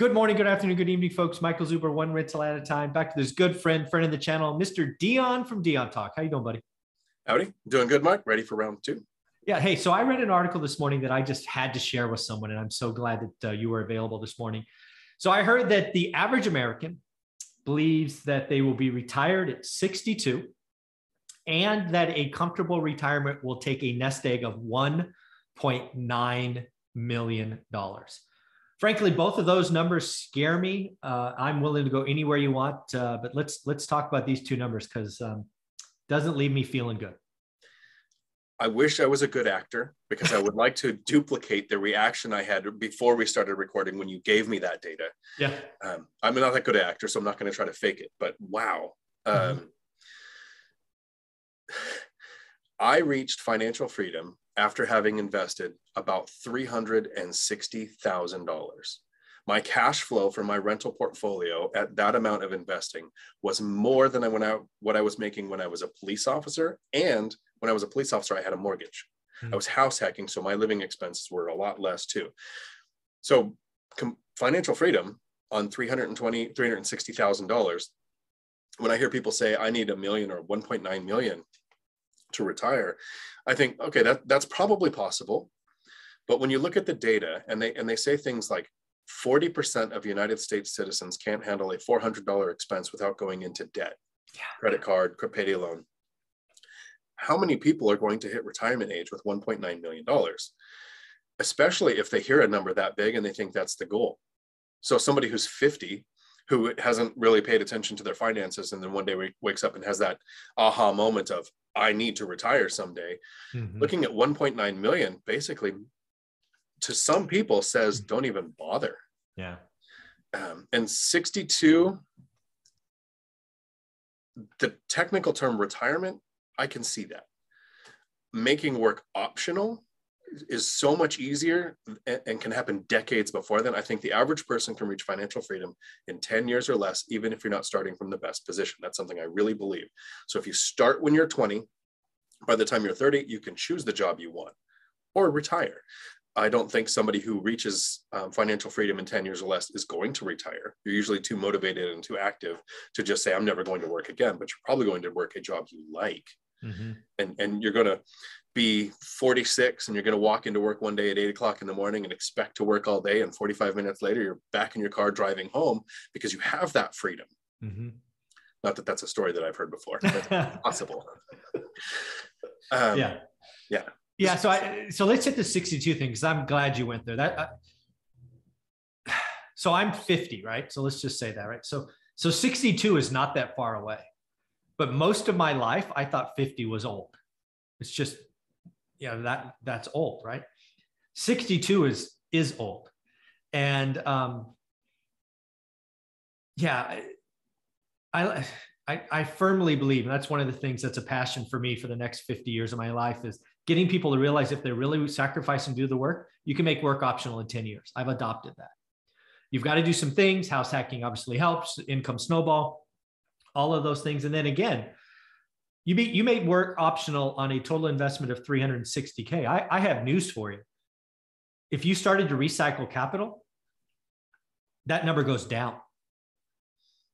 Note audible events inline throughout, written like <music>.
Good morning, good afternoon, good evening, folks. Michael Zuber, one rental at a time. Back to this good friend, friend of the channel, Mr. Dion from Dion Talk. How you doing, buddy? Howdy. Doing good, Mike. Ready for round two? Yeah. Hey, so I read an article this morning that I just had to share with someone, and I'm so glad that uh, you were available this morning. So I heard that the average American believes that they will be retired at 62 and that a comfortable retirement will take a nest egg of $1.9 million frankly, both of those numbers scare me. Uh, I'm willing to go anywhere you want, uh, but let's let's talk about these two numbers because um, doesn't leave me feeling good. I wish I was a good actor because I would like to <laughs> duplicate the reaction I had before we started recording when you gave me that data. Yeah, um, I'm not that good an actor, so I'm not going to try to fake it. But wow. Mm-hmm. Um, <sighs> I reached financial freedom after having invested about $360,000. My cash flow from my rental portfolio at that amount of investing was more than I went out what I was making when I was a police officer. And when I was a police officer, I had a mortgage. Mm-hmm. I was house hacking, so my living expenses were a lot less too. So com- financial freedom on 320 $360,000 when I hear people say I need a million or 1.9 million to retire, I think, okay, that, that's probably possible. But when you look at the data and they, and they say things like 40% of United States citizens can't handle a $400 expense without going into debt, yeah. credit card, payday loan. How many people are going to hit retirement age with $1.9 million? Especially if they hear a number that big and they think that's the goal. So somebody who's 50 who hasn't really paid attention to their finances and then one day wakes up and has that aha moment of i need to retire someday mm-hmm. looking at 1.9 million basically to some people says mm. don't even bother yeah um, and 62 the technical term retirement i can see that making work optional is so much easier and, and, can happen decades before then. I think the average person can reach financial freedom in 10 years or less, even if you're not starting from the best position. That's something I really believe. So if you start when you're 20, by the time you're 30, you can choose the job you want or retire. I don't think somebody who reaches um, financial freedom in 10 years or less is going to retire. You're usually too motivated and too active to just say, I'm never going to work again, but you're probably going to work a job you like. Mm-hmm. And, and you're going to be 46 and you're going to walk into work one day at eight o'clock in the morning and expect to work all day and 45 minutes later you're back in your car driving home because you have that freedom mm-hmm. not that that's a story that i've heard before but <laughs> possible um, yeah yeah yeah so i so let's hit the 62 thing because i'm glad you went there. That uh, so i'm 50 right? So let's just say that right? So so 62 is not that far away. But most of my life i thought 50 was old. It's just yeah, that that's old, right? 62 is is old. And um yeah, I I, I firmly believe, and that's one of the things that's a passion for me for the next 50 years of my life is getting people to realize if they really sacrifice and do the work, you can make work optional in 10 years. I've adopted that. You've got to do some things. House hacking obviously helps, income snowball, all of those things. And then again, you made you made work optional on a total investment of 360k. I, I have news for you. If you started to recycle capital, that number goes down.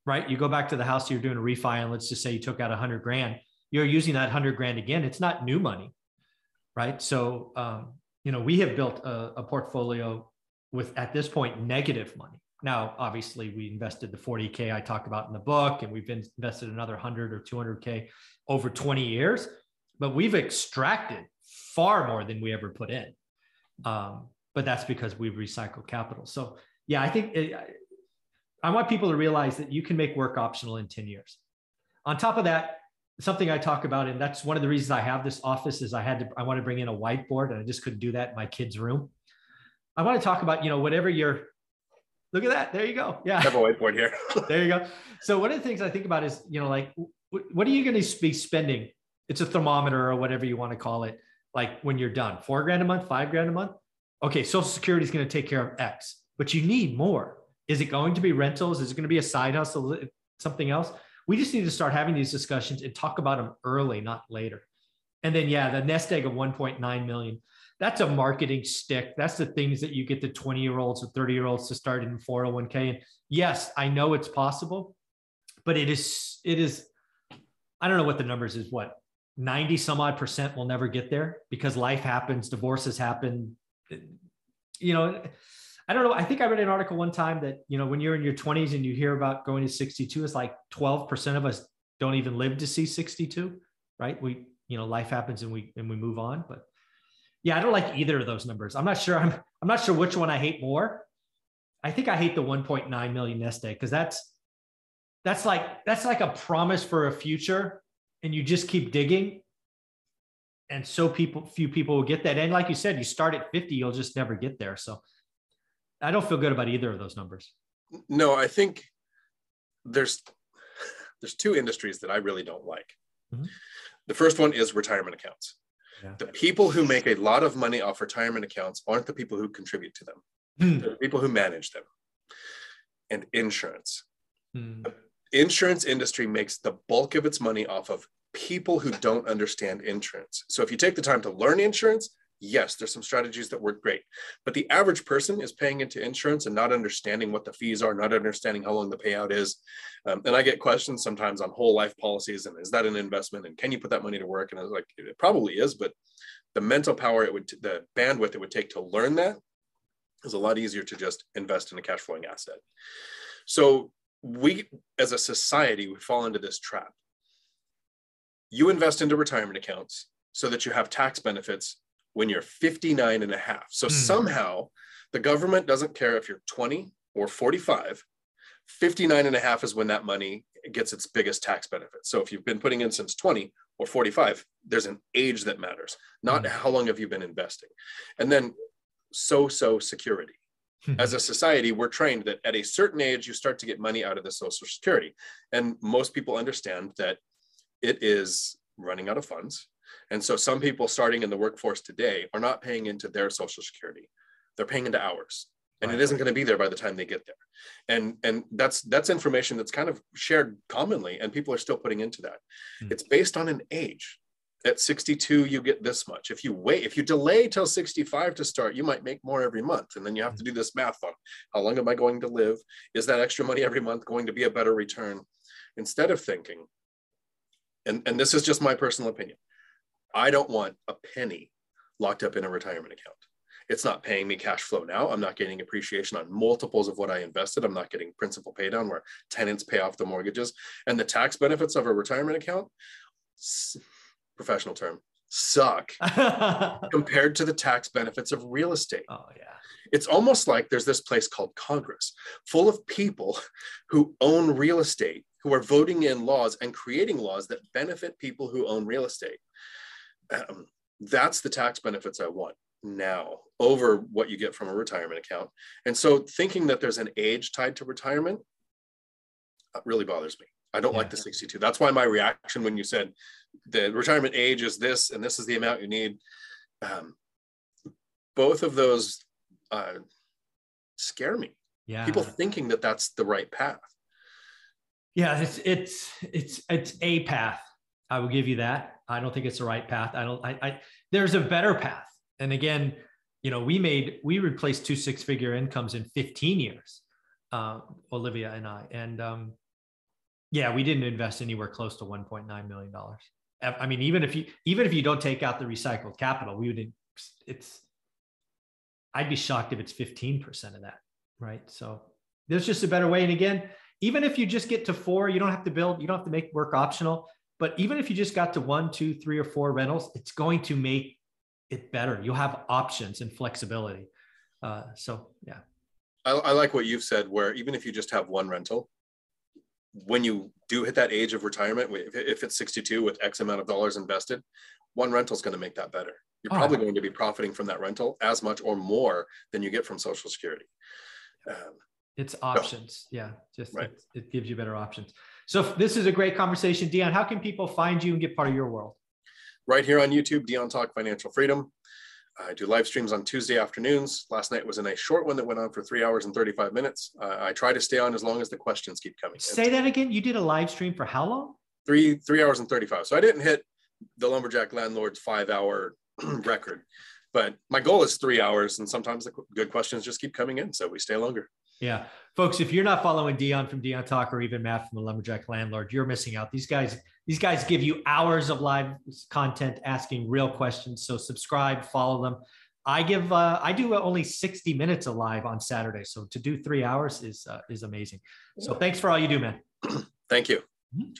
Right? You go back to the house you're doing a refi, and let's just say you took out a hundred grand. You're using that hundred grand again. It's not new money, right? So um, you know we have built a, a portfolio with at this point negative money now, obviously, we invested the 40K I talk about in the book, and we've invested another 100 or 200K over 20 years, but we've extracted far more than we ever put in. Um, but that's because we've recycled capital. So, yeah, I think it, I want people to realize that you can make work optional in 10 years. On top of that, something I talk about, and that's one of the reasons I have this office is I had to, I want to bring in a whiteboard and I just couldn't do that in my kid's room. I want to talk about, you know, whatever your Look at that. There you go. Yeah. I have a whiteboard here. <laughs> there you go. So one of the things I think about is, you know, like what are you going to be spending? It's a thermometer or whatever you want to call it. Like when you're done, four grand a month, five grand a month. Okay, Social Security is going to take care of X, but you need more. Is it going to be rentals? Is it going to be a side hustle? Something else? We just need to start having these discussions and talk about them early, not later. And then, yeah, the nest egg of 1.9 million. that's a marketing stick. That's the things that you get the 20 year olds or 30 year olds to start in 401k. And yes, I know it's possible, but it is, it is, I don't know what the numbers is, what 90 some odd percent will never get there because life happens, divorces happen. You know, I don't know. I think I read an article one time that, you know, when you're in your 20s and you hear about going to 62, it's like 12% of us don't even live to see 62, right? We, you know, life happens and we and we move on. But yeah, I don't like either of those numbers. I'm not sure. I'm I'm not sure which one I hate more. I think I hate the 1.9 million nest egg because that's that's like that's like a promise for a future and you just keep digging and so people few people will get that and like you said you start at 50 you'll just never get there so i don't feel good about either of those numbers no i think there's <laughs> there's two industries that i really don't like mm-hmm. the first one is retirement accounts yeah. the people who make a lot of money off retirement accounts aren't the people who contribute to them mm. they're the people who manage them and insurance mm. the insurance industry makes the bulk of its money off of people who don't understand insurance. So if you take the time to learn insurance, yes, there's some strategies that work great. But the average person is paying into insurance and not understanding what the fees are, not understanding how long the payout is. Um, and I get questions sometimes on whole life policies and is that an investment and can you put that money to work? And I was like, it probably is, but the mental power it would, the bandwidth it would take to learn that is a lot easier to just invest in a cash flowing asset. So we, as a society, we fall into this trap you invest into retirement accounts so that you have tax benefits when you're 59 and a half. So mm. somehow the government doesn't care if you're 20 or 45. 59 and a half is when that money gets its biggest tax benefit. So if you've been putting in since 20 or 45, there's an age that matters, not mm. how long have you been investing. And then so so security. Hmm. As a society, we're trained that at a certain age, you start to get money out of the Social Security. And most people understand that it is running out of funds. And so some people starting in the workforce today are not paying into their social security. They're paying into ours. And right. it isn't going to be there by the time they get there. And and that's that's information that's kind of shared commonly and people are still putting into that. Hmm. It's based on an age. At 62 you get this much. If you wait if you delay till 65 to start, you might make more every month and then you have to hmm. do this math on how long am I going to live? Is that extra money every month going to be a better return? Instead of thinking and, and this is just my personal opinion. I don't want a penny locked up in a retirement account. It's not paying me cash flow now. I'm not getting appreciation on multiples of what I invested. I'm not getting principal pay down where tenants pay off the mortgages. And the tax benefits of a retirement account, professional term, suck <laughs> compared to the tax benefits of real estate. Oh, yeah. It's almost like there's this place called Congress full of people <laughs> who own real estate who are voting in laws and creating laws that benefit people who own real estate. Um, that's the tax benefits I want now over what you get from a retirement account. And so thinking that there's an age tied to retirement uh, really bothers me. I don't yeah. like the 62. That's why my reaction when you said the retirement age is this and this is the amount you need. Um, both of those uh, scare me. Yeah. People thinking that that's the right path. Yeah, it's it's it's it's a path. I will give you that. I don't think it's the right path. I don't. I, I there's a better path. And again, you know, we made we replaced two six figure incomes in 15 years, uh, Olivia and I, and um, yeah, we didn't invest anywhere close to 1.9 million dollars. I mean, even if you even if you don't take out the recycled capital, we would. It's. I'd be shocked if it's 15 percent of that, right? So there's just a better way. And again, even if you just get to four, you don't have to build, you don't have to make work optional. But even if you just got to one, two, three, or four rentals, it's going to make it better. You'll have options and flexibility. Uh, so, yeah. I, I like what you've said, where even if you just have one rental, when you do hit that age of retirement, if it's 62 with X amount of dollars invested, one rental is going to make that better. You're oh, probably going to be profiting from that rental as much or more than you get from Social Security. Um, it's options. Yeah, just right. it, it, gives you better options. So this is a great conversation, Dion. How can people find you and get part of your world? Right here on YouTube, Dion Talk Financial Freedom. I do live streams on Tuesday afternoons. Last night was a nice short one that went on for three hours and 35 minutes. Uh, I try to stay on as long as the questions keep coming. Say that again. You did a live stream for how long? Three three hours and 35. So I didn't hit the lumberjack landlord's five hour <clears throat> record but my goal is three hours, and sometimes the good questions just keep coming in, so we stay longer. Yeah, folks, if you're not following Dion from Dion Talk or even Matt from the Lumberjack Landlord, you're missing out. These guys, these guys give you hours of live content, asking real questions. So subscribe, follow them. I give, uh, I do only 60 minutes alive on Saturday, so to do three hours is uh, is amazing. So thanks for all you do, man. <clears throat> Thank you. Mhm.